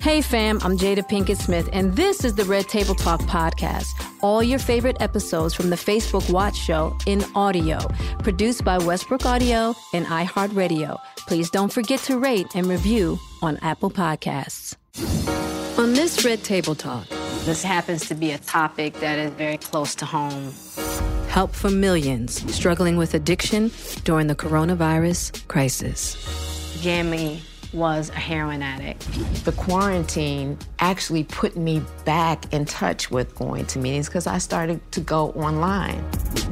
Hey fam, I'm Jada Pinkett Smith, and this is the Red Table Talk podcast. All your favorite episodes from the Facebook Watch Show in audio, produced by Westbrook Audio and iHeartRadio. Please don't forget to rate and review on Apple Podcasts. On this Red Table Talk, This happens to be a topic that is very close to home. help for millions struggling with addiction during the coronavirus crisis. Gammy was a heroin addict. the quarantine actually put me back in touch with going to meetings because I started to go online.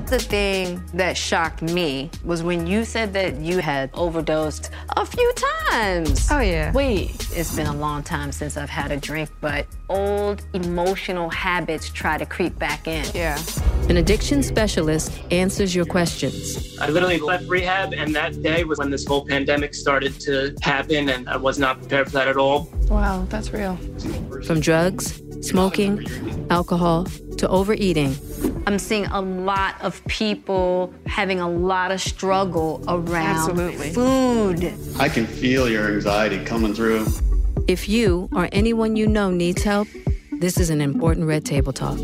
The thing that shocked me was when you said that you had overdosed a few times. Oh, yeah. Wait, it's been a long time since I've had a drink, but old emotional habits try to creep back in. Yeah. An addiction specialist answers your questions. I literally left rehab, and that day was when this whole pandemic started to happen, and I was not prepared for that at all. Wow, that's real. From drugs, smoking, alcohol, to overeating. I'm seeing a lot of people having a lot of struggle around Absolutely. food. I can feel your anxiety coming through. If you or anyone you know needs help, this is an important Red Table Talk.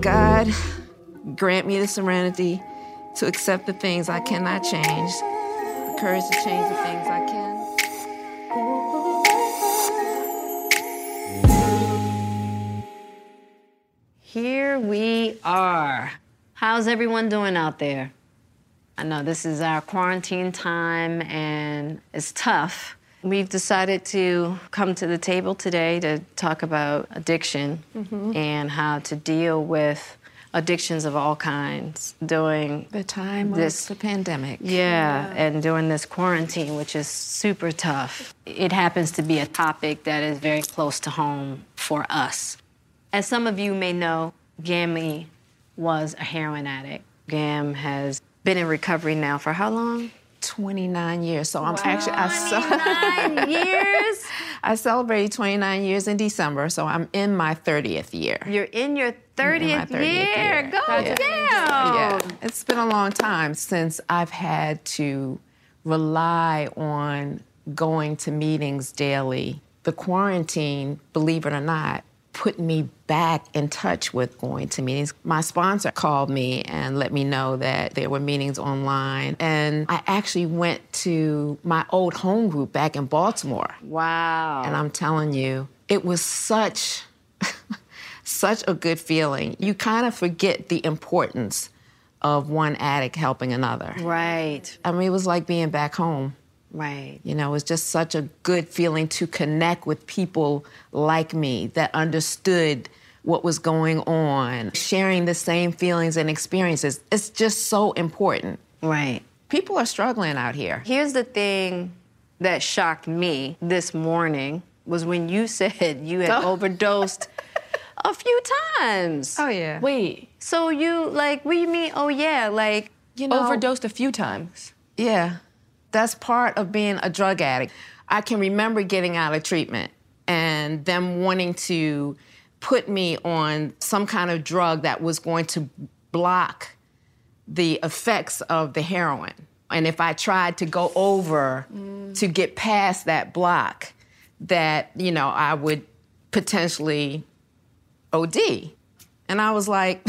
God, grant me the serenity to accept the things I cannot change, the courage to change the things I can. Here we are. How's everyone doing out there? I know this is our quarantine time and it's tough. We've decided to come to the table today to talk about addiction mm-hmm. and how to deal with addictions of all kinds during The time This- the pandemic. yeah, and during this quarantine, which is super tough, it happens to be a topic that is very close to home for us. As some of you may know, Gammy was a heroin addict. Gam has been in recovery now for how long? 29 years. So I'm actually I Nine years? I celebrated 29 years in December, so I'm in my 30th year. You're in your 30th, In 30th year. year. Go Yeah. Yeah, it's been a long time since I've had to rely on going to meetings daily. The quarantine, believe it or not, put me back in touch with going to meetings. My sponsor called me and let me know that there were meetings online. And I actually went to my old home group back in Baltimore. Wow. And I'm telling you, it was such, such a good feeling. You kind of forget the importance of one addict helping another. Right. I mean, it was like being back home. Right. You know, it was just such a good feeling to connect with people like me that understood what was going on, sharing the same feelings and experiences. It's just so important. Right. People are struggling out here. Here's the thing that shocked me this morning was when you said you had Oh. overdosed a few times. Oh yeah. Wait, So you like what do you mean? Oh yeah, like You know, overdosed a few times. Yeah. That's part of being a drug addict. I can remember getting out of treatment and them wanting to put me on some kind of drug that was going to block the effects of the heroin. And if I tried to go over to get past that block, that, you know, I would potentially OD. And I was like,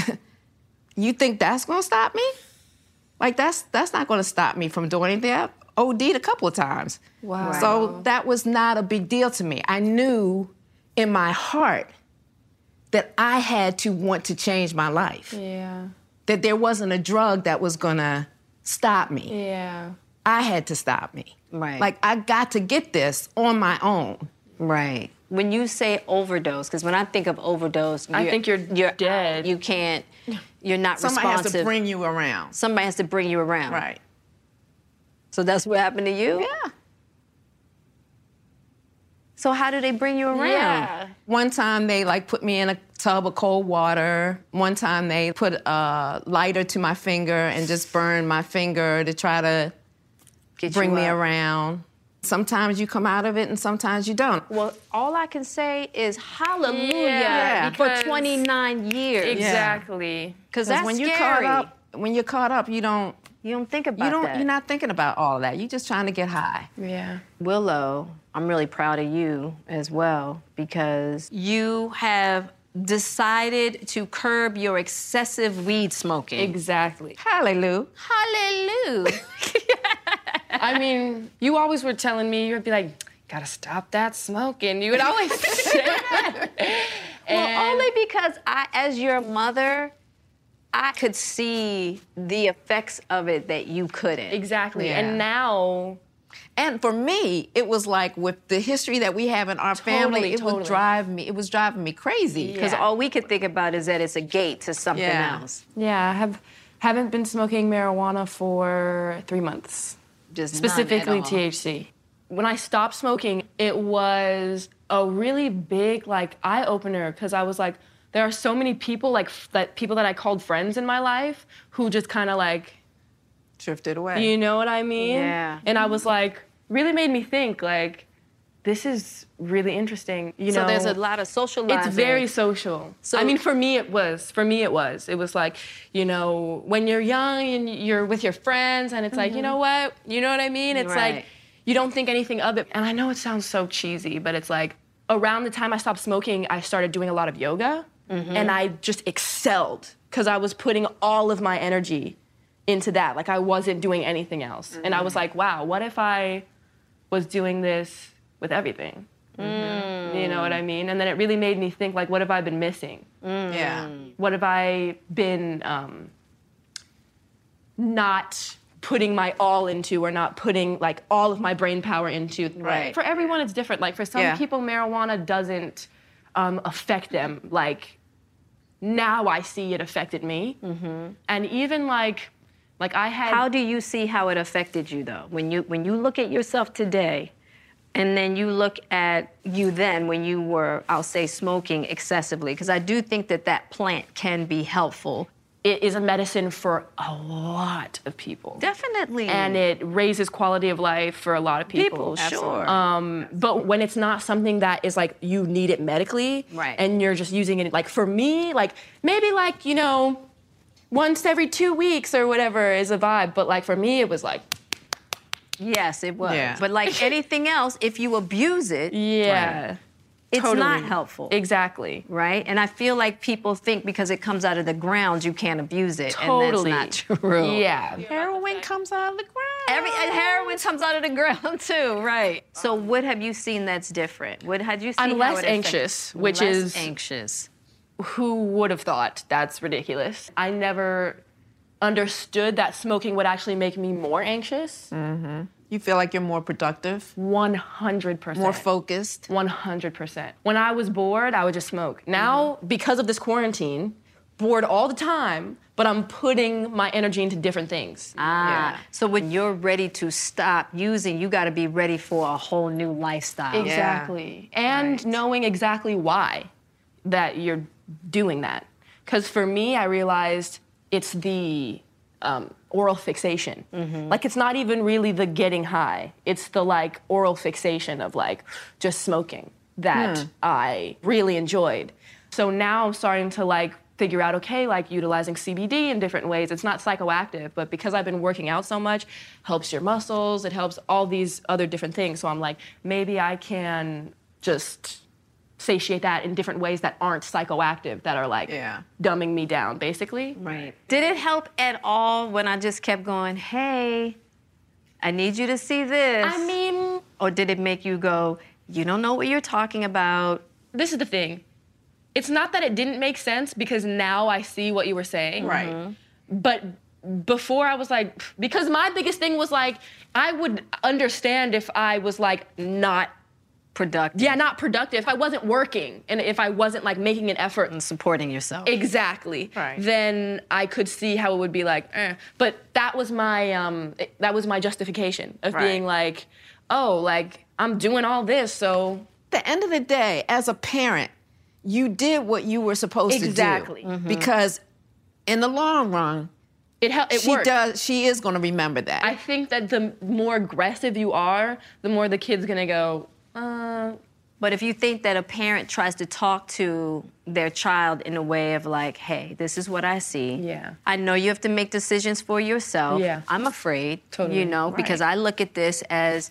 you think that's gonna stop me? Like that's that's not going to stop me from doing anything. I've OD'd a couple of times. Wow. So that was not a big deal to me. I knew in my heart that I had to want to change my life. Yeah. That there wasn't a drug that was going to stop me. Yeah. I had to stop me. Right. Like I got to get this on my own. Right. When you say overdose, because when I think of overdose, I think you're you're dead. You can't. You're not Somebody responsive. Somebody has to bring you around. Somebody has to bring you around. Right. So that's what happened to you. Yeah. So how do they bring you around? Yeah. One time they like put me in a tub of cold water. One time they put a lighter to my finger and just burned my finger to try to Get bring me around. Sometimes you come out of it and sometimes you don't. Well, all I can say is hallelujah Yeah, for 29 years. Exactly. Because that's when you're caught up, when you're caught up, you don't you don't think about you don't that. you're not thinking about all of that. You're just trying to get high. Yeah. Willow, I'm really proud of you as well because you have decided to curb your excessive weed smoking. Exactly. Hallelujah. Hallelujah. I mean, you always were telling me, you'd be like, gotta stop that smoking. You would always say that. well, And- only because I, as your mother, I could see the effects of it that you couldn't. Exactly. Yeah. And now, And for me, it was like with the history that we have in our family, it totally. would drive me. It was driving me crazy. Because Yeah. all we could think about is that it's a gate to something Yeah. else. yeah, I have haven't been smoking marijuana for three months. Just none specifically at all. THC. When I stopped smoking, it was a really big like eye opener because I was like, there are so many people like that people that I called friends in my life who just kind of like, Drifted away. you know what I mean? Yeah. And I was like, really made me think like, this is really interesting. You So know, there's a lot of socializing. it's very social. So- I mean, for me, it was. For me, it was. It was like, you know, when you're young and you're with your friends, and it's like, you know what? You know what I mean? It's Mm-hmm. Right. like, you don't think anything of it. And I know it sounds so cheesy, but it's like, around the time I stopped smoking, I started doing a lot of yoga, Mm-hmm. and I just excelled because I was putting all of my energy into that. Like, I wasn't doing anything else. And I was Mm-hmm. like, wow, what if I was doing this with everything? You know what I mean? And then it really made me think, like, what have I been missing? yeah. What have I been um, not putting my all into, or not putting like all of my brain power into? Right. For everyone, it's different. Like for some Yeah. people, marijuana doesn't um, affect them. Like now, I see it affected me, mm-hmm. and even like, like I had. How do you see how it affected you though? When you when you look at yourself today and then you look at you then when you were I'll say smoking excessively because I do think that that plant can be helpful. It is a medicine for a lot of people. Definitely. and it raises quality of life for a lot of people. People, sure. Um, but when it's not something that is like you need it medically, Right. And you're just using it like for me, like maybe like you know, once every two weeks or whatever is a vibe. But like for me, it was like yes, it was. Yeah. But like anything else, if you abuse it, yeah, it's not helpful. Exactly. Right? And I feel like people think because it comes out of the ground, you can't abuse it. Totally. And that's not true. Yeah. Heroin comes out of the ground. Every and heroin comes out of the ground too, right? So what have you seen that's different? What had you seen? I'm less it affects- anxious, which Less is anxious. Who would have thought that's ridiculous? I never understood that smoking would actually make me more anxious. Mm-hmm. You feel like you're more productive, 100%. more focused. 100%. When I was bored, I would just smoke. Now, because of this quarantine, bored all the time, but I'm putting my energy into different things. Ah, so when you're ready to stop using, you got to be ready for a whole new lifestyle. Exactly. And knowing exactly why that you're doing that. Because for me, I realized it's the um, oral fixation. Like, it's not even really the getting high, it's the like oral fixation of like just smoking that Hmm. I really enjoyed. So now I'm starting to like figure out okay like utilizing CBD in different ways it's not psychoactive but because I've been working out so much helps your muscles it helps all these other different things so I'm like maybe I can just satiate that in different ways that aren't psychoactive that are like yeah. dumbing me down basically right Did it help at all when I just kept going, hey, I need you to see this? I mean, or did it make you go, you don't know what you're talking about? this is the thing it's not that it didn't make sense because now I see what you were saying Right. Mm-hmm. but before I was like, because my biggest thing was like, I would understand if I was like not productive. Yeah, not productive. If I wasn't working and if I wasn't like making an effort and supporting yourself. Exactly. Right. Then I could see how it would be like, eh. But that was my um, that was my justification of Right. being like, oh, like I'm doing all this, so. At the end of the day, as a parent, you did what you were supposed Exactly. to do. Mhm. Because in the long run, it, hel- it she worked. does. She is going to remember that. I think that the more aggressive you are, the more the kid's gonna go. Uh, But if you think that a parent tries to talk to their child in a way of like, hey, this is what I see. Yeah. I know you have to make decisions for yourself. Yeah. I'm afraid, Totally. you know, because I look at this as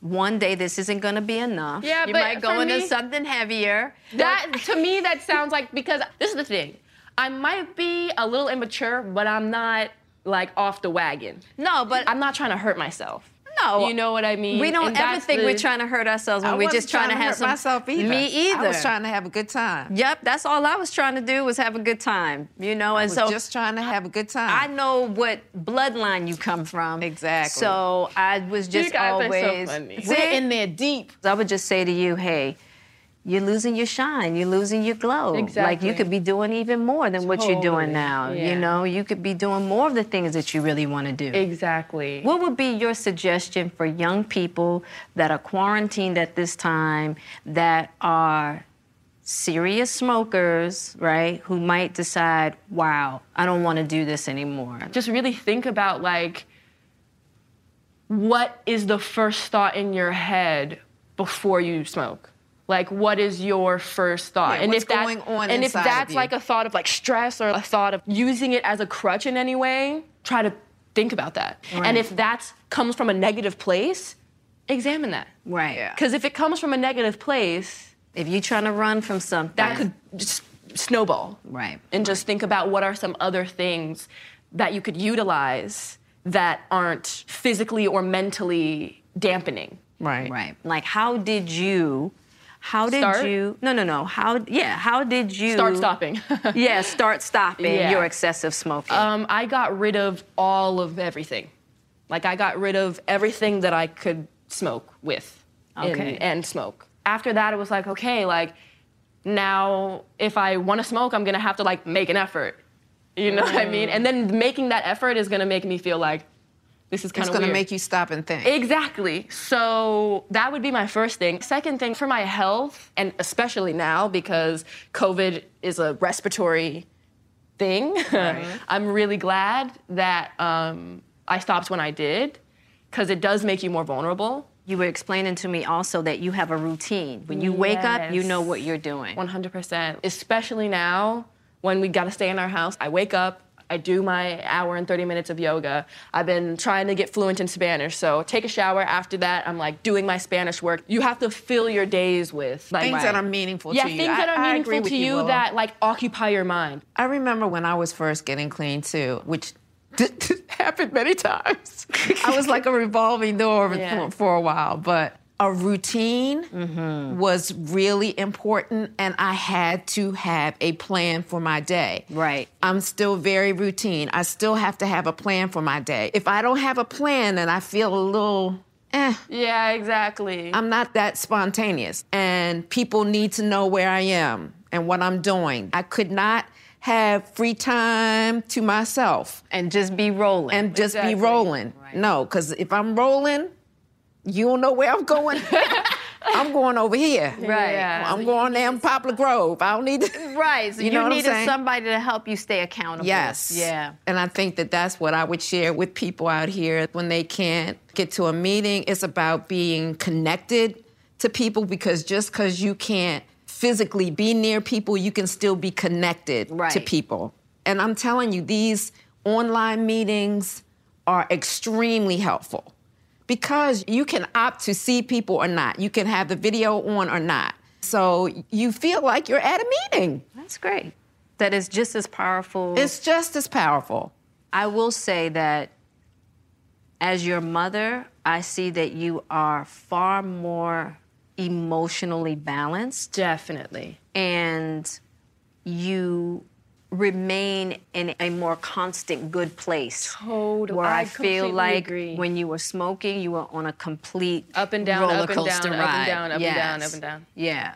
one day this isn't going to be enough. Yeah, you but might go into me- something heavier. That to me that sounds like because this is the thing. I might be a little immature, but I'm not like off the wagon. No, but I'm not trying to hurt myself. No. You know what I mean? We don't And ever think the- we're trying to hurt ourselves when I we're just trying, to have hurt some. myself either. Me either. I was trying to have a good time. Yep, that's all I was trying to do was have a good time, you know. I And was so just trying to have a good time. I know what bloodline you come from. Exactly. So I was just guys are so always. funny. We're in there deep. I would just say to you, hey, you're losing your shine. You're losing your glow. Like you could be doing even more than what you're doing now. Yeah. You know, you could be doing more of the things that you really want to do. Exactly. What would be your suggestion for young people that are quarantined at this time that are serious smokers, right? Who might decide, wow, I don't want to do this anymore. Just really think about like what is the first thought in your head before you smoke? Like what is your first thought? Yeah, and what's if that's going on and if that's like a thought of like stress or a thought of using it as a crutch in any way, try to think about that. Right. And if that comes from a negative place, examine that. Right. Because if it comes from a negative place, If you're trying to run from something, that could just snowball. Right. And just think about what are some other things that you could utilize that aren't physically or mentally dampening. Right. Right. Like, how did you? How did Start? you? No, no, no. How? Yeah. How did you Start stopping. yeah. Start stopping Yeah. your excessive smoking. Um, I got rid of all of everything. Like I got rid of everything that I could smoke with Okay. and, smoke. After that, it was like, okay, like now if I want to smoke, I'm gonna have to like make an effort. You know what I mean? And then making that effort is gonna make me feel like this is kind It's of going to weird. make you stop and think. Exactly. So that would be my first thing. Second thing, for my health, and especially now because COVID is a respiratory thing, I'm really glad that um, I stopped when I did because it does make you more vulnerable. you were explaining to me also that you have a routine. When you wake up, you know what you're doing. 100%. Especially now when we got to stay in our house. I wake up, I do my hour and 30 minutes of yoga. I've been trying to get fluent in Spanish. So take a shower. After that, I'm like doing my Spanish work. You have to fill your days with like, Things that are meaningful yeah, to you. things that are meaningful to you, you that like occupy your mind. I remember when I was first getting clean too, which happened many times. I was like a revolving door Yeah. for, for a while, but a routine was really important, and I had to have a plan for my day. Right. I'm still very routine. I still have to have a plan for my day. If I don't have a plan and I feel a little eh, Yeah, exactly. I'm not that spontaneous, and people need to know where I am and what I'm doing. I could not have free time to myself And just be rolling. and just Exactly. be rolling. No, because if I'm rolling, you don't know where I'm going. I'm going over here. Right. Yeah. I'm going down Poplar Grove. I don't need to. Right. So You you, know what I'm needed somebody to help you stay accountable. Yes. Yeah. And I think that that's what I would share with people out here when they can't get to a meeting. It's about being connected to people because just because you can't physically be near people, you can still be connected to Right. people. And I'm telling you, these online meetings are extremely helpful because you can opt to see people or not. You can have the video on or not. So you feel like you're at a meeting. That's great. That is just as powerful. It's just as powerful. I will say that as your mother, I see that you are far more emotionally balanced Definitely. and you remain in a more constant good place. Totally. Where I, I feel like agree. when you were smoking, you were on a complete Up and down, roller up and down, coaster up and ride. down, up and down, up and down. Yeah,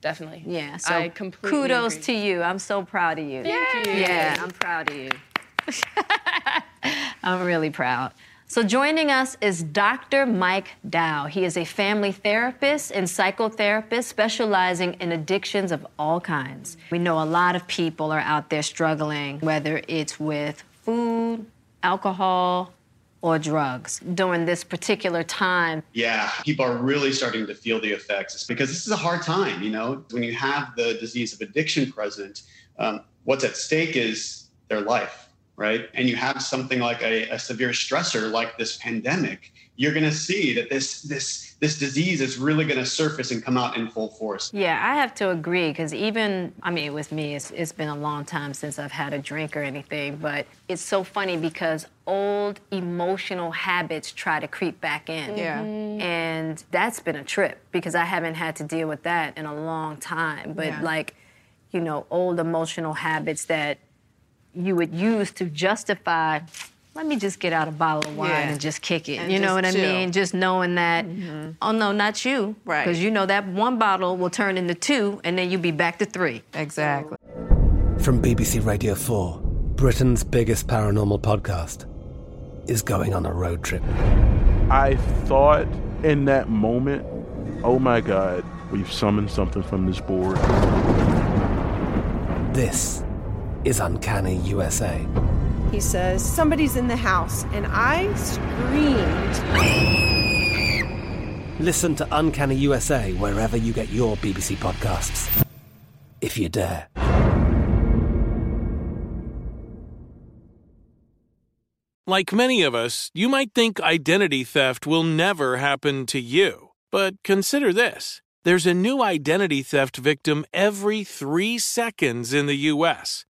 Definitely. yeah. So I completely kudos agree. to you. I'm so proud of you. Thank you. Yeah, I'm proud of you. I'm really proud. So, joining us is Dr. Mike Dow. He is a family therapist and psychotherapist specializing in addictions of all kinds. We know a lot of people are out there struggling, whether it's with food, alcohol, or drugs. During this particular time, Yeah, people are really starting to feel the effects because this is a hard time. You know, when you have the disease of addiction present, um, what's at stake is their life, right? And you have something like a, a severe stressor like this pandemic. You're going to see that this this this disease is really going to surface and come out in full force. Yeah, I have to agree because even, I mean, with me, it's, it's been a long time since I've had a drink or anything, but it's so funny because old emotional habits try to creep back in. Yeah. Mm-hmm. And that's been a trip because I haven't had to deal with that in a long time. But Yeah. like, you know, old emotional habits that you would use to justify. Let me just get out a bottle of wine Yeah. and just kick it. And you know what I chill. Mm-hmm. mean? Just knowing that, oh no, not you. Right. Because you know that one bottle will turn into two, and then you'll be back to three. Exactly. From BBC Radio 4, Britain's biggest paranormal podcast is going on a road trip. I thought in that moment, oh my God, we've summoned something from this board. This is Uncanny USA. He says, Somebody's in the house. And I screamed. Listen to Uncanny USA wherever you get your BBC podcasts, if you dare. Like many of us, you might think identity theft will never happen to you. But consider this there's a new identity theft victim every three seconds in the U.S.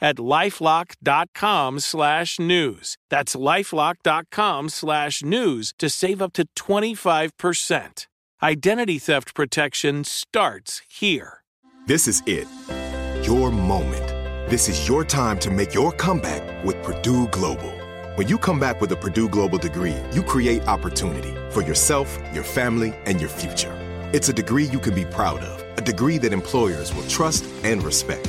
at lifelock.com slash news. That's lifelock.com slash news to save up to 25%. Identity theft protection starts here. This is it. Your moment. This is your time to make your comeback with Purdue Global. When you come back with a Purdue Global degree, you create opportunity for yourself, your family, and your future. It's a degree you can be proud of, a degree that employers will trust and respect.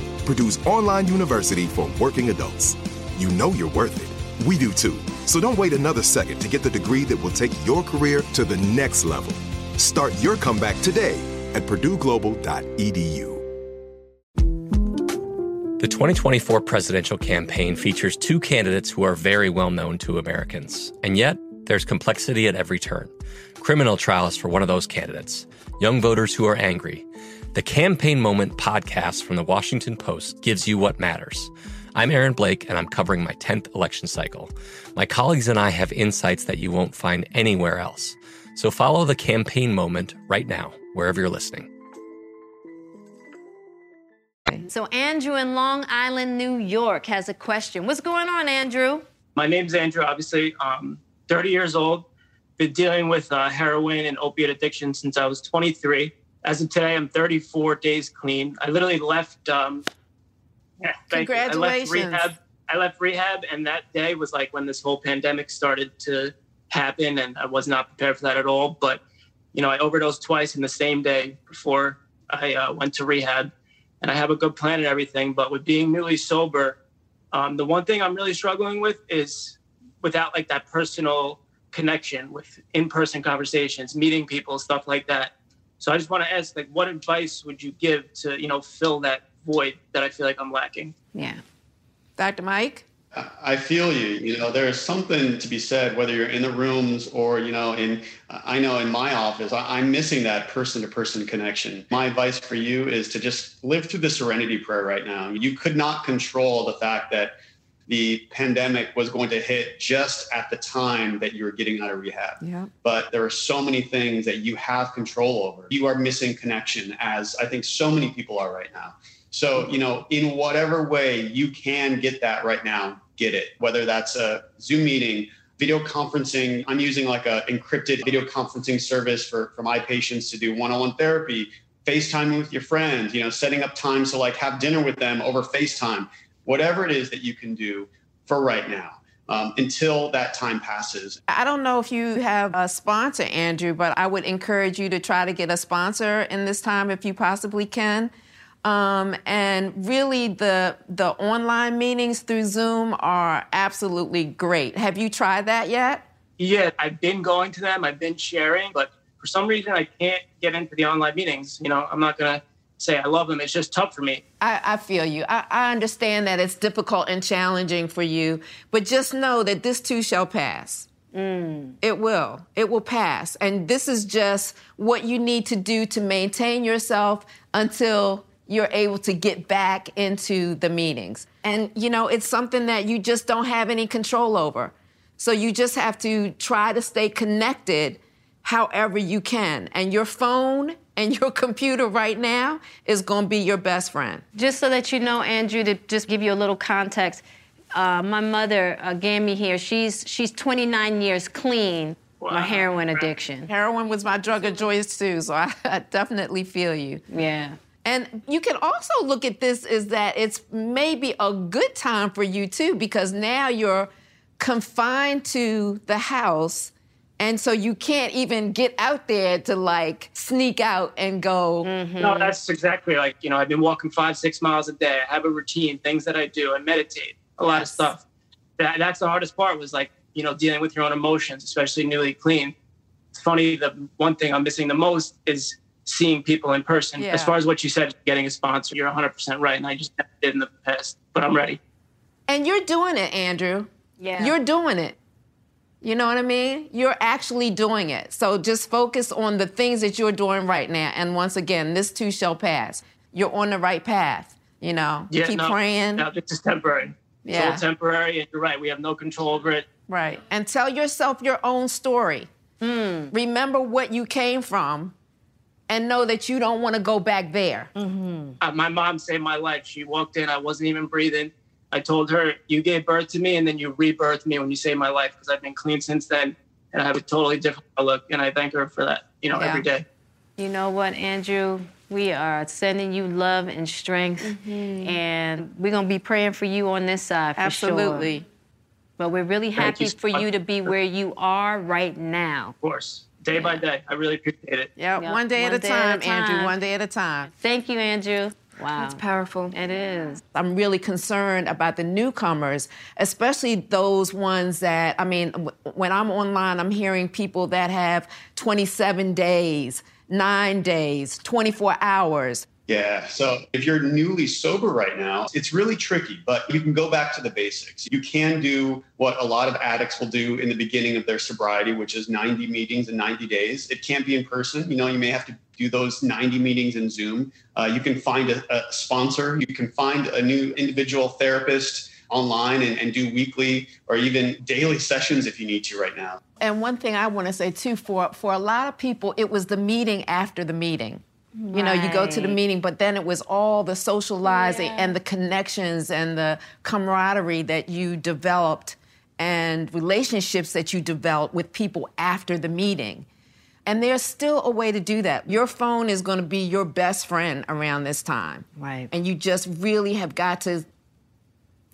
Purdue's online university for working adults. You know you're worth it. We do too. So don't wait another second to get the degree that will take your career to the next level. Start your comeback today at purdueglobal.edu. The 2024 presidential campaign features two candidates who are very well known to Americans. And yet, there's complexity at every turn. Criminal trials for one of those candidates, young voters who are angry. The Campaign Moment podcast from the Washington Post gives you what matters. I'm Aaron Blake, and I'm covering my 10th election cycle. My colleagues and I have insights that you won't find anywhere else. So follow the Campaign Moment right now, wherever you're listening. So Andrew in Long Island, New York has a question. What's going on, Andrew? My name's Andrew, obviously. Um, 30 years old. Been dealing with uh, heroin and opiate addiction since I was 23. As of today, I'm 34 days clean. I literally left. Um, yeah, you. I left Congratulations. rehab. I left rehab, and that day was like when this whole pandemic started to happen, and I was not prepared for that at all. But you know, I overdosed twice in the same day before I uh, went to rehab, and I have a good plan and everything. But with being newly sober, um, the one thing I'm really struggling with is without like that personal connection with in-person conversations, meeting people, stuff like that. So I just want to ask, like, what advice would you give to you know fill that void that I feel like I'm lacking? Yeah. Dr. Mike? I feel you. You know, there is something to be said, whether you're in the rooms or, you know, in, I know in my office, I, I'm missing that person to person connection. My advice for you is to just live through the serenity prayer right now. You could not control the fact that the pandemic was going to hit just at the time that you were getting out of rehab. Yeah. But there are so many things that you have control over. You are missing connection, as I think so many people are right now. So, you know, in whatever way you can get that right now, get it. Whether that's a Zoom meeting, video conferencing. I'm using like a encrypted video conferencing service for, for my patients to do one-on-one therapy, FaceTime with your friends, you know, setting up times to like have dinner with them over FaceTime, whatever it is that you can do for right now. Um, until that time passes. I don't know if you have a sponsor, Andrew, but I would encourage you to try to get a sponsor in this time if you possibly can. Um, and really, the the online meetings through Zoom are absolutely great. Have you tried that yet? Yeah, I've been going to them, I've been sharing, but for some reason I can't get into the online meetings. You know, I'm not gonna say I love them. It's just tough for me. I, I feel you. I, I understand that it's difficult and challenging for you, but just know that this too shall pass. Mm. It will. It will pass. And this is just what you need to do to maintain yourself until you're able to get back into the meetings. And, you know, it's something that you just don't have any control over. So you just have to try to stay connected however you can. And your phone and your computer right now is going to be your best friend. Just so that you know, Andrew, to just give you a little context, uh, my mother, uh, Gammy here, she's she's 29 years clean of heroin addiction. Heroin was my drug of choice too, so I, I definitely feel you. Yeah. And you can also look at this as that it's maybe a good time for you too, because now you're confined to the house. And so you can't even get out there to like sneak out and go. No, that's exactly like, you know, I've been walking five, six miles a day. I have a routine, things that I do, and meditate, a lot of stuff. That, that's the hardest part was like, you know, dealing with your own emotions, especially newly clean. It's funny, the one thing I'm missing the most is seeing people in person. Yeah. As far as what you said, getting a sponsor, you're 100% right. And I just never did in the past, but I'm ready. And you're doing it, Andrew. Yeah. You're doing it. You know what I mean? You're actually doing it. So just focus on the things that you're doing right now. And once again, this too shall pass. You're on the right path. You know, Yeah, keep no, praying. No, this is temporary. It's Yeah. all temporary, and you're right. We have no control over it. Right. And tell yourself your own story. Remember what you came from and know that you don't want to go back there. Uh, my mom saved my life. She walked in, I wasn't even breathing. I told her, You gave birth to me, and then you rebirthed me when you saved my life because I've been clean since then, and I have a totally different look. And I thank her for that, you know, Yeah. every day. You know what, Andrew? We are sending you love and strength, mm-hmm. and we're gonna be praying for you on this side for Absolutely. sure. But we're really happy you so for much. you to be where you are right now. Of course, day by day. I really appreciate it. Yeah, Yep, one day, one at, a day at a time, Andrew, one day at a time. Thank you, Andrew. Wow. That's powerful. It is. I'm really concerned about the newcomers, especially those ones that, I mean, w- when I'm online, I'm hearing people that have 27 days, nine days, 24 hours. Yeah. So if you're newly sober right now, it's really tricky, but you can go back to the basics. You can do what a lot of addicts will do in the beginning of their sobriety, which is 90 meetings in 90 days. It can't be in person. You know, you may have to do those 90 meetings in Zoom. Uh, you can find a, a sponsor. You can find a new individual therapist online and, and do weekly or even daily sessions if you need to right now. And one thing I want to say too, for for a lot of people, it was the meeting after the meeting. You know, you go to the meeting, but then it was all the socializing and the connections and the camaraderie that you developed and relationships that you developed with people after the meeting. And there's still a way to do that. Your phone is going to be your best friend around this time. Right. And you just really have got to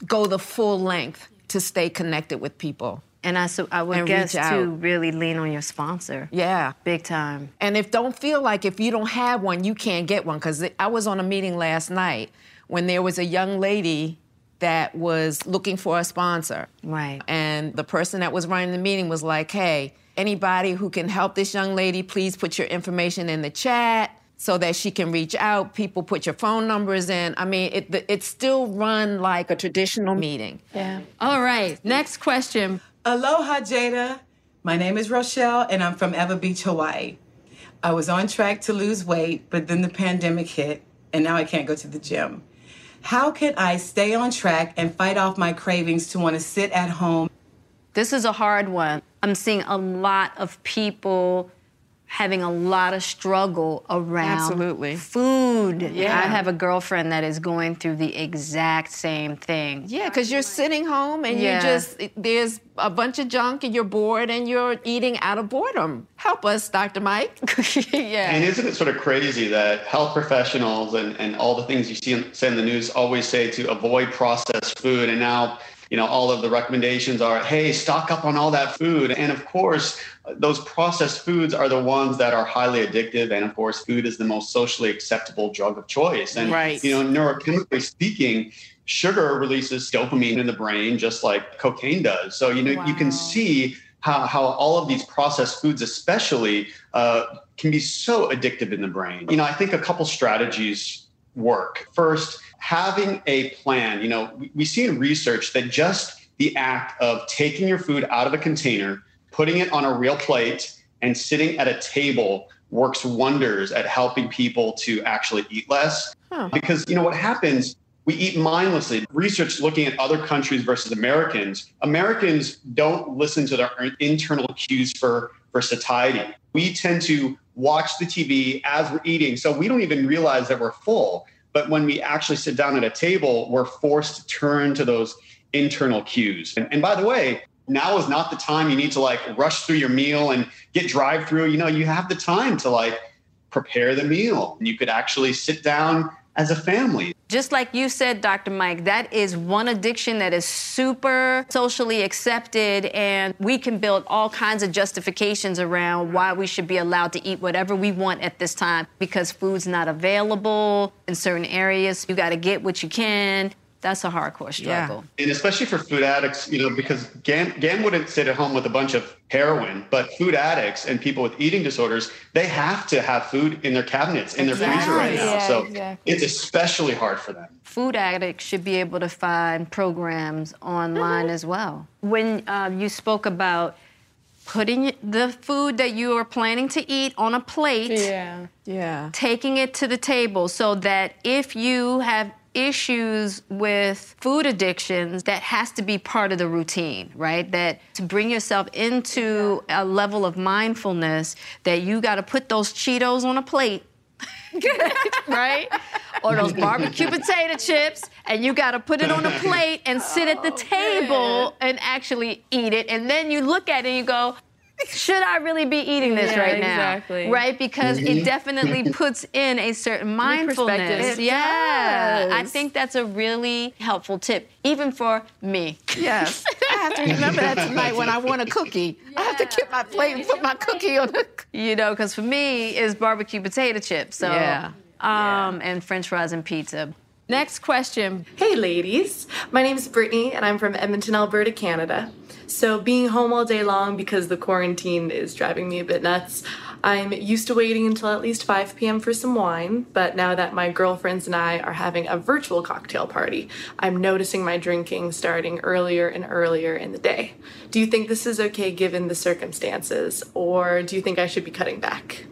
go the full length to stay connected with people. And I, so I would guess to really lean on your sponsor. Yeah. Big time. And if don't feel like if you don't have one, you can't get one. Because I was on a meeting last night when there was a young lady that was looking for a sponsor. Right. And the person that was running the meeting was like, hey, anybody who can help this young lady, please put your information in the chat so that she can reach out. People put your phone numbers in. I mean, it, it's still run like a traditional meeting. Yeah. All right. Next question. Aloha, Jada. My name is Rochelle, and I'm from Ewa Beach, Hawaii. I was on track to lose weight, but then the pandemic hit, and now I can't go to the gym. How can I stay on track and fight off my cravings to want to sit at home? This is a hard one. I'm seeing a lot of people having a lot of struggle around Absolutely. food. Yeah. I have a girlfriend that is going through the exact same thing. Yeah, because you're sitting home and Yeah. you just, there's a bunch of junk and you're bored and you're eating out of boredom. Help us, Dr. Mike. yeah. And isn't it sort of crazy that health professionals and, and all the things you see in, say in the news always say to avoid processed food, and now you know all of the recommendations are, hey, stock up on all that food. And of course, those processed foods are the ones that are highly addictive, and of course, food is the most socially acceptable drug of choice. And Right. you know, neurochemically speaking. Sugar releases dopamine in the brain just like cocaine does. So, you know, you can see how, how all of these processed foods, especially, uh, can be so addictive in the brain. You know, I think a couple strategies work. First, having a plan. You know, we, we see in research that just the act of taking your food out of a container, putting it on a real plate, and sitting at a table works wonders at helping people to actually eat less. Because, you know, what happens we eat mindlessly. Research looking at other countries versus Americans, Americans don't listen to their internal cues for, for satiety. We tend to watch the TV as we're eating, so we don't even realize that we're full. But when we actually sit down at a table, we're forced to turn to those internal cues. And, and by the way, now is not the time you need to like rush through your meal and get drive through. You know, you have the time to like prepare the meal. And you could actually sit down as a family. Just like you said, Dr. Mike, that is one addiction that is super socially accepted, and we can build all kinds of justifications around why we should be allowed to eat whatever we want at this time because food's not available in certain areas. You got to get what you can. That's a hardcore struggle. Yeah. And especially for food addicts, you know, because Gam, Gam wouldn't sit at home with a bunch of heroin, but food addicts and people with eating disorders, they have to have food in their cabinets, in their freezer right now. Yeah, so exactly. it's especially hard for them. food addicts should be able to find programs online as well. When uh, you spoke about putting the food that you are planning to eat on a plate, Yeah. Yeah. taking it to the table so that if you have issues with food addictions that has to be part of the routine, right? That to bring yourself into a level of mindfulness that you got to put those Cheetos on a plate. right? Or those barbecue potato chips, and you got to put it on a plate and sit at the oh, table and actually eat it. And then you look at it and you go, should I really be eating this Yeah, right now? exactly. Right? Because Mhm. it definitely puts in a certain mindfulness. perspective. It yeah. I think that's a really helpful tip, even for me. Yes. I have to remember that tonight when I want a cookie. I have to get my plate and put my cookie on the You know, because for me, it's barbecue potato chips. So, Yeah. um, and french fries and pizza. Next question. Hey, ladies. My name is Brittany, and I'm from Edmonton, Alberta, Canada. So, being home all day long because the quarantine is driving me a bit nuts, I'm used to waiting until at least 5 p.m. for some wine. But now that my girlfriends and I are having a virtual cocktail party, I'm noticing my drinking starting earlier and earlier in the day. Do you think this is okay given the circumstances, or do you think I should be cutting back?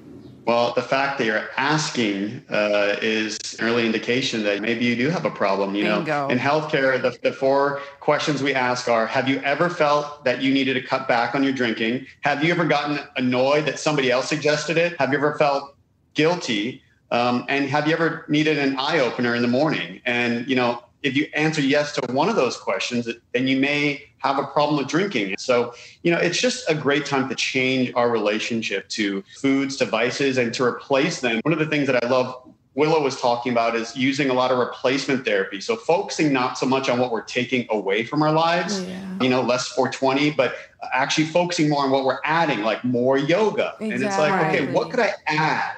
Well, the fact that you're asking uh, is an early indication that maybe you do have a problem. You Bingo. know, in healthcare, the, the four questions we ask are: Have you ever felt that you needed to cut back on your drinking? Have you ever gotten annoyed that somebody else suggested it? Have you ever felt guilty? Um, and have you ever needed an eye opener in the morning? And you know, if you answer yes to one of those questions, then you may have a problem with drinking. So, you know, it's just a great time to change our relationship to foods, to vices, and to replace them. One of the things that I love Willow was talking about is using a lot of replacement therapy. So focusing not so much on what we're taking away from our lives, oh, you know, less 420, but actually focusing more on what we're adding, like more yoga. And it's like, okay, what could I add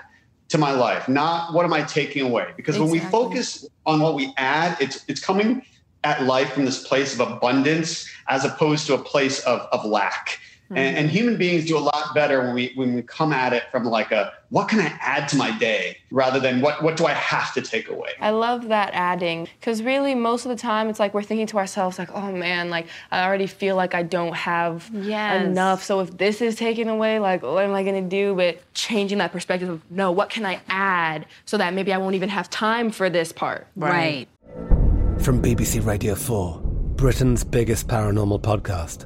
to my life? Not what am I taking away? Because when we focus on what we add, it's it's coming at life from this place of abundance as opposed to a place of, of lack. And, and mm-hmm. human beings do a lot better when we when we come at it from like a what can I add to my day rather than what what do I have to take away. I love that adding because really most of the time it's like we're thinking to ourselves like, oh man, like I already feel like I don't have Yes. enough. So if this is taken away, like what am I gonna do? But changing that perspective of no, what can I add so that maybe I won't even have time for this part. Right. From BBC Radio 4, Britain's biggest paranormal podcast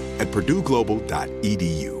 at purdueglobal.edu.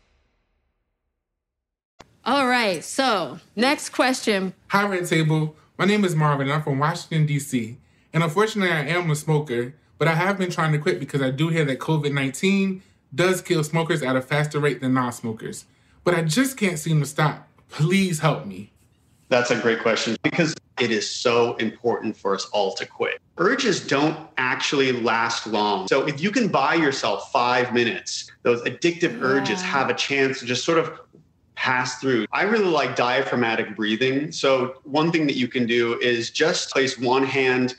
All right, so next question. Hi, Red Table. My name is Marvin, and I'm from Washington, D.C. And unfortunately, I am a smoker, but I have been trying to quit because I do hear that COVID 19 does kill smokers at a faster rate than non smokers. But I just can't seem to stop. Please help me. That's a great question because it is so important for us all to quit. Urges don't actually last long. So if you can buy yourself five minutes, those addictive yeah. urges have a chance to just sort of pass through. I really like diaphragmatic breathing. So one thing that you can do is just place one hand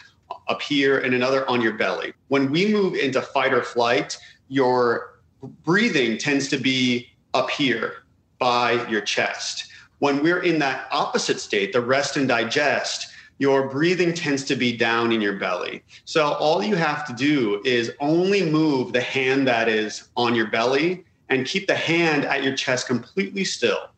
up here and another on your belly. When we move into fight or flight, your breathing tends to be up here by your chest. When we're in that opposite state, the rest and digest, your breathing tends to be down in your belly. So all you have to do is only move the hand that is on your belly and keep the hand at your chest completely still.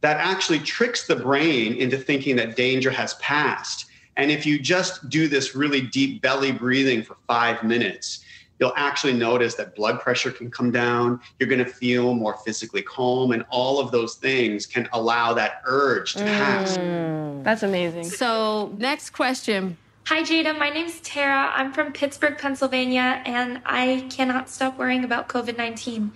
That actually tricks the brain into thinking that danger has passed. And if you just do this really deep belly breathing for five minutes, you'll actually notice that blood pressure can come down. You're going to feel more physically calm, and all of those things can allow that urge to pass. Mm, that's amazing. So, next question. Hi, Jada. My name's Tara. I'm from Pittsburgh, Pennsylvania, and I cannot stop worrying about COVID 19.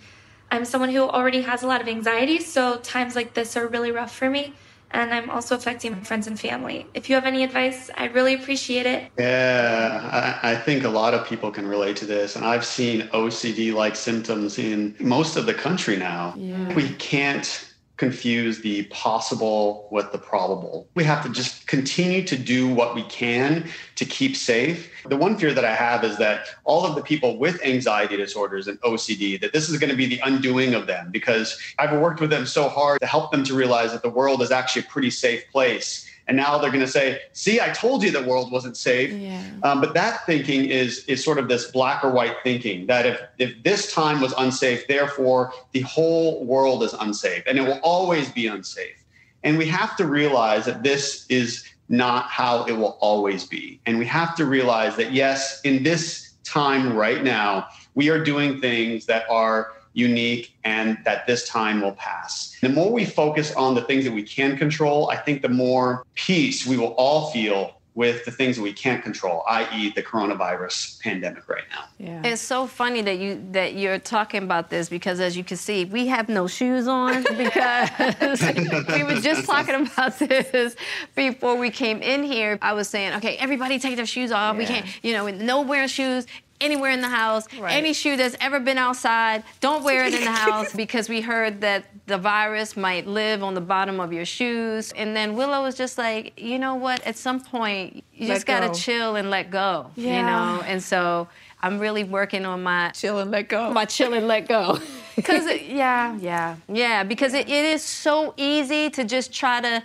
I'm someone who already has a lot of anxiety, so times like this are really rough for me and I'm also affecting my friends and family. If you have any advice, I'd really appreciate it. Yeah, I, I think a lot of people can relate to this. And I've seen OCD like symptoms in most of the country now. Yeah. We can't confuse the possible with the probable. We have to just continue to do what we can to keep safe. The one fear that I have is that all of the people with anxiety disorders and OCD that this is going to be the undoing of them because I've worked with them so hard to help them to realize that the world is actually a pretty safe place and now they're going to say, "See, I told you the world wasn't safe." Yeah. Um, but that thinking is is sort of this black or white thinking that if if this time was unsafe, therefore the whole world is unsafe, and it will always be unsafe. And we have to realize that this is not how it will always be, and we have to realize that yes, in this time right now, we are doing things that are unique, and that this time will pass. The more we focus on the things that we can control, I think the more peace we will all feel with the things that we can't control, i.e., the coronavirus pandemic right now. Yeah. It's so funny that you that you're talking about this because, as you can see, we have no shoes on because we were just talking about this before we came in here. I was saying, okay, everybody take their shoes off. Yeah. We can't, you know, no wearing shoes anywhere in the house. Right. Any shoe that's ever been outside, don't wear it in the house because we heard that the virus might live on the bottom of your shoes. And then Willow was just like, you know what? At some point, you let just got to chill and let go. Yeah. You know? And so I'm really working on my chill and let go. My chill and let go. Because, yeah, yeah. Yeah, because it, it is so easy to just try to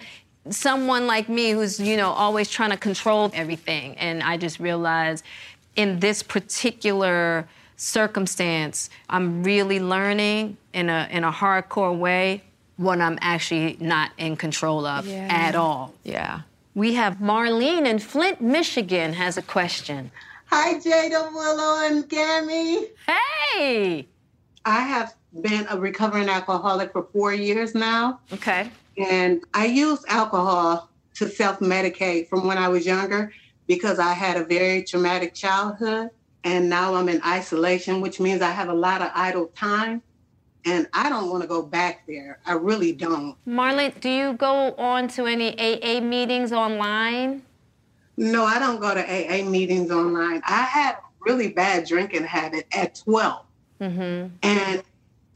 someone like me who's you know always trying to control everything and i just realized in this particular circumstance, I'm really learning in a in a hardcore way what I'm actually not in control of yeah. at all. Yeah. We have Marlene in Flint, Michigan has a question. Hi, Jada, Willow, and Gammy. Hey! I have been a recovering alcoholic for four years now. Okay. And I used alcohol to self medicate from when I was younger because I had a very traumatic childhood and now I'm in isolation, which means I have a lot of idle time. And I don't want to go back there. I really don't. Marlene, do you go on to any AA meetings online? No, I don't go to AA meetings online. I had a really bad drinking habit at 12. Mm-hmm. And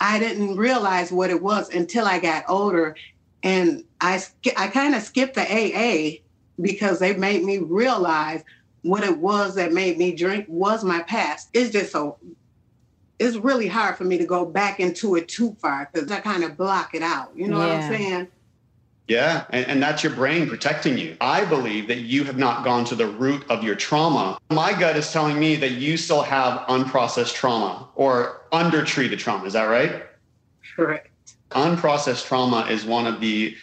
I didn't realize what it was until I got older. And I, I kind of skipped the AA because they made me realize what it was that made me drink was my past. It's just so it's really hard for me to go back into it too far because I kind of block it out. You know yeah. what I'm saying? Yeah, and, and, that's your brain protecting you. I believe that you have not gone to the root of your trauma. My gut is telling me that you still have unprocessed trauma or undertreated trauma. Is that right? Correct. Unprocessed trauma is one of the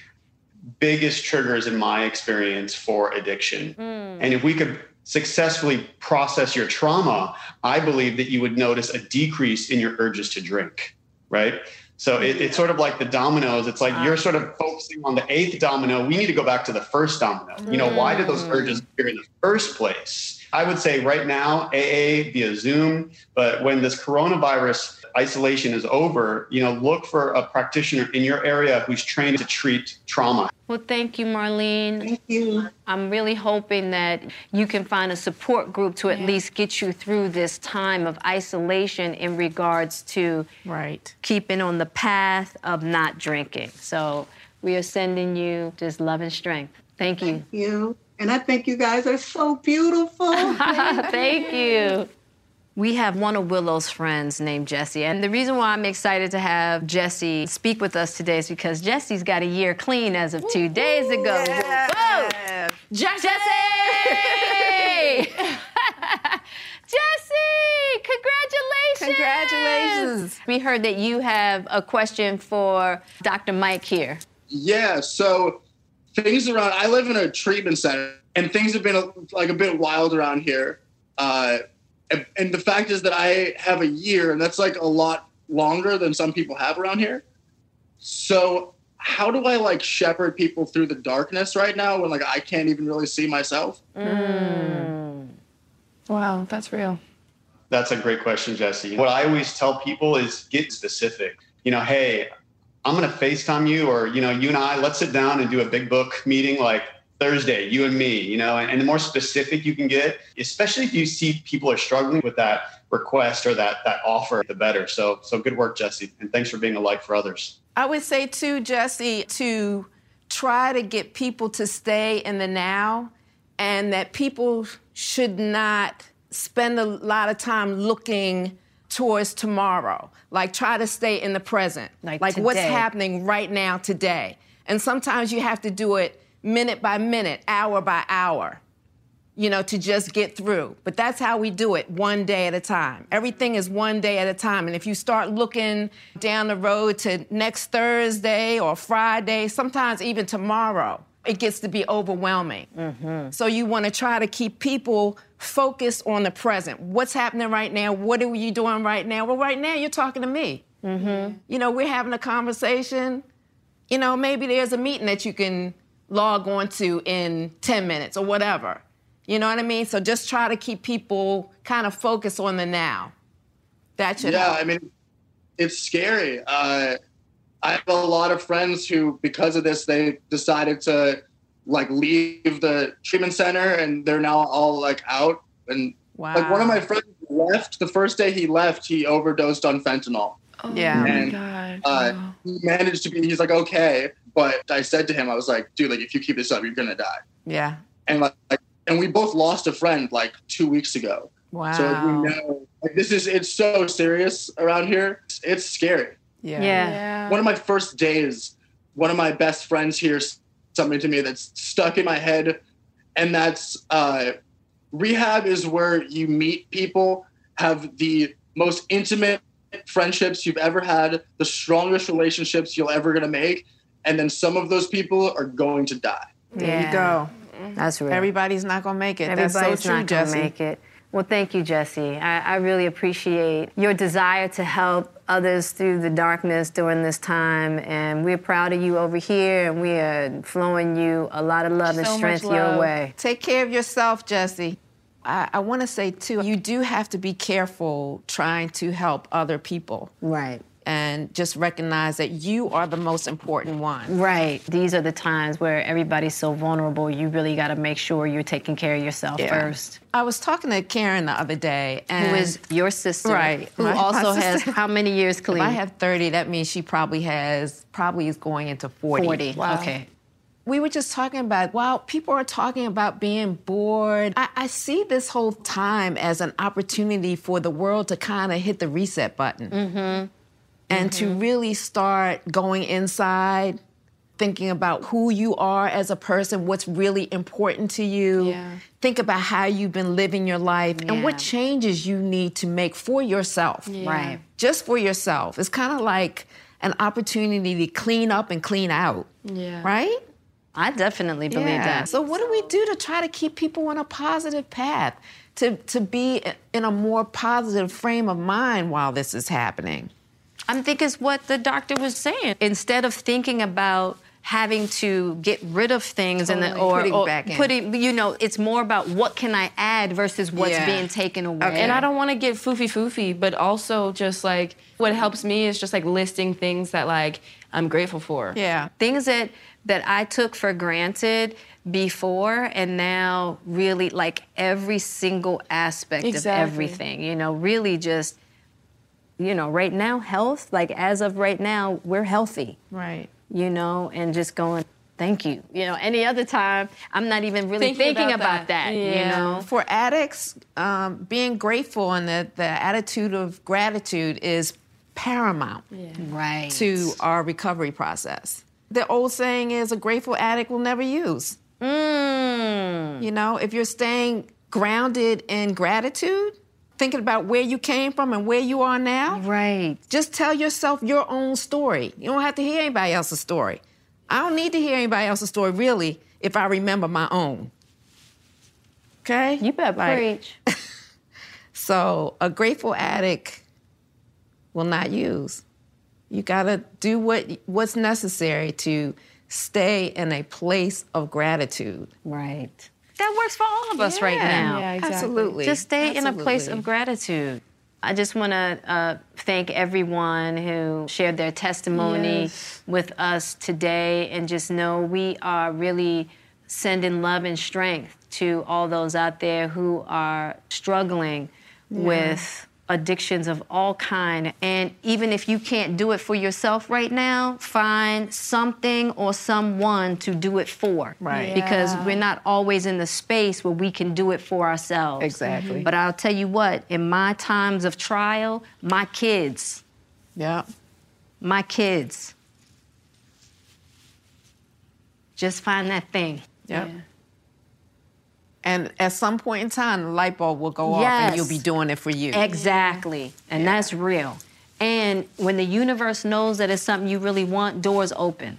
biggest triggers in my experience for addiction. Mm. And if we could successfully process your trauma, I believe that you would notice a decrease in your urges to drink, right? So it, it's sort of like the dominoes. It's like you're sort of focusing on the eighth domino. We need to go back to the first domino. You know, why did those urges appear in the first place? I would say right now, AA via Zoom, but when this coronavirus isolation is over, you know, look for a practitioner in your area who's trained to treat trauma. Well, thank you, Marlene. Thank you. I'm really hoping that you can find a support group to at least get you through this time of isolation in regards to right keeping on the path of not drinking. So we are sending you just love and strength. Thank you. Thank you. And I think you guys are so beautiful. Thank you. We have one of Willow's friends named Jesse. And the reason why I'm excited to have Jesse speak with us today is because Jesse's got a year clean as of two days ago. Whoa! Jesse! Jesse! Jesse! Congratulations! Congratulations. We heard that you have a question for Dr. Mike here. Yeah, so things around. I live in a treatment center, and things have been a, like a bit wild around here. Uh, and, and the fact is that I have a year, and that's like a lot longer than some people have around here. So how do I like shepherd people through the darkness right now when like I can't even really see myself? Mm. Wow, that's real. That's a great question, Jesse. What I always tell people is get specific. You know, hey, I'm going to FaceTime you, or, you know, you and I, let's sit down and do a big book meeting like Thursday, you and me, you know, and, and the more specific you can get, especially if you see people are struggling with that request or that, that offer, the better. So, so good work, Jesse. And thanks for being a light for others. I would say too, Jesse, to try to get people to stay in the now and that people should not spend a lot of time looking towards tomorrow. Like try to stay in the present. Like what's happening right now today. And sometimes you have to do it minute by minute, hour by hour. You know, to just get through. But that's how we do it, one day at a time. Everything is one day at a time. And if you start looking down the road to next Thursday or Friday, sometimes even tomorrow, it gets to be overwhelming. Mm-hmm. So you want to try to keep people focused on the present. What's happening right now? What are you doing right now? Well, right now you're talking to me. Mm-hmm. You know, we're having a conversation. You know, maybe there's a meeting that you can log on to in 10 minutes or whatever. You know what I mean? So just try to keep people kind of focused on the now. That should yeah, help. I mean, it's scary. Uh, I have a lot of friends who, because of this, they decided to like leave the treatment center, and they're now all like out. And like one of my friends left the first day he left, he overdosed on fentanyl. Oh Yeah. my god. Uh, he managed to be. He's like okay, but I said to him, I was like, dude, like if you keep this up, you're gonna die. yeah. And like, and we both lost a friend like two weeks ago. Wow. So like, we know like this is it's so serious around here. It's, it's scary. Yeah. Yeah. One of my first days, one of my best friends here something to me that's stuck in my head, and that's uh, rehab is where you meet people, have the most intimate friendships you've ever had, the strongest relationships you're ever gonna make, and then some of those people are going to die. There you go. Mm-hmm. That's real. Everybody's not gonna make it. Everybody's That's so true, not going to Jesse. make it. Well, thank you, Jesse. I, I really appreciate your desire to help others through the darkness during this time. And we're proud of you over here, and we are flowing you a lot of love and So much strength your way. Take care of yourself, Jesse. I, I want to say too, you do have to be careful trying to help other people. Right. And just recognize that you are the most important one. Right. These are the times where everybody's so vulnerable. You really got to make sure you're taking care of yourself Yeah. first. I was talking to Karen the other day, and Who is your sister? right? Who my- my also has how many years If? I have 30, that means she probably has, probably is going into 40. 40. Okay. We were just talking about, wow, people are talking about being bored. I, I see this whole time as an opportunity for the world to kind of hit the reset button Mm-hmm. and to really start going inside, thinking about who you are as a person, what's really important to you. Yeah. Think about how you've been living your life and what changes you need to make for yourself. Yeah. Right. Just for yourself. It's kind of like an opportunity to clean up and clean out, Yeah. right? I definitely believe Yeah. that. So what do we do to try to keep people on a positive path? To to be in a more positive frame of mind while this is happening? I think it's what the doctor was saying. Instead of thinking about having to get rid of things and then, or, Putting or back in. putting, you know, it's more about what can I add versus what's Yeah. being taken away. And I don't want to get foofy foofy, but also just like what helps me is just like listing things that like I'm grateful for. Yeah. Things that that I took for granted before and now really like every single aspect Exactly. of everything. You know, really just you know, right now health, like as of right now, we're healthy. Right. You know, and just going thank you. You know, any other time I'm not even really Thinking thinking, about about, that. that, you know. For addicts, um, being grateful and the, the attitude of gratitude is paramount right. to our recovery process. The old saying is a grateful addict will never use. Mm. You know, if you're staying grounded in gratitude, thinking about where you came from and where you are now, right. Just tell yourself your own story. You don't have to hear anybody else's story. I don't need to hear anybody else's story really if I remember my own. Okay? You better preach. so a grateful addict will not use. You gotta do what what's necessary to stay in a place of gratitude. Right. That works for all of us right now. Yeah, exactly. Absolutely. Just stay in a place of gratitude. I just want to uh, thank everyone who shared their testimony Yes. with us today and just know we are really sending love and strength to all those out there who are struggling Yeah. with addictions of all kind. And even if you can't do it for yourself right now find something or someone to do it for. Right. because we're not always in the space where we can do it for ourselves. Exactly. but i'll tell you what in my times of trial my kids. Yeah my kids. Just find that thing. Yep. And at some point in time, the light bulb will go off and you'll be doing it for you. Exactly. And that's real. And when the universe knows that it's something you really want, doors open.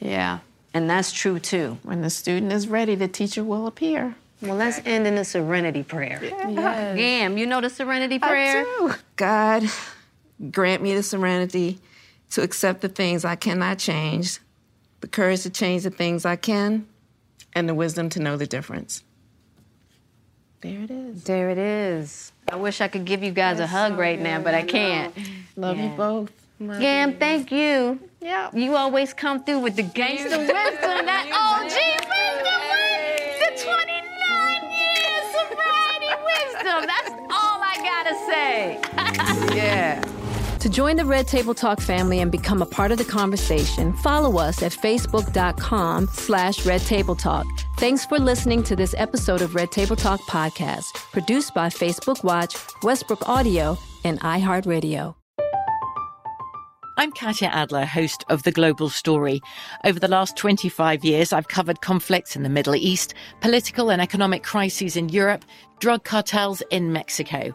Yeah. And that's true too. When the student is ready, the teacher will appear. Well, let's end in a serenity prayer. Yes. Gam, you know the serenity prayer? I do. God, grant me the serenity to accept the things I cannot change, the courage to change the things I can, and the wisdom to know the difference. There it is. There it is. I wish I could give you guys a hug right now, but I can't. Love you Yeah. both. Gam, thank you. Yeah. You always come through with the gangster wisdom. That OG wisdom. Oh, the 29 years sobriety wisdom. That's all I gotta say. yeah. To join the Red Table Talk family and become a part of the conversation, follow us at facebook.com slash Red Table Talk. Thanks for listening to this episode of Red Table Talk podcast, produced by Facebook Watch, Westbrook Audio, and iHeartRadio. I'm Katya Adler, host of The Global Story. Over the last 25 years, I've covered conflicts in the Middle East, political and economic crises in Europe, drug cartels in Mexico.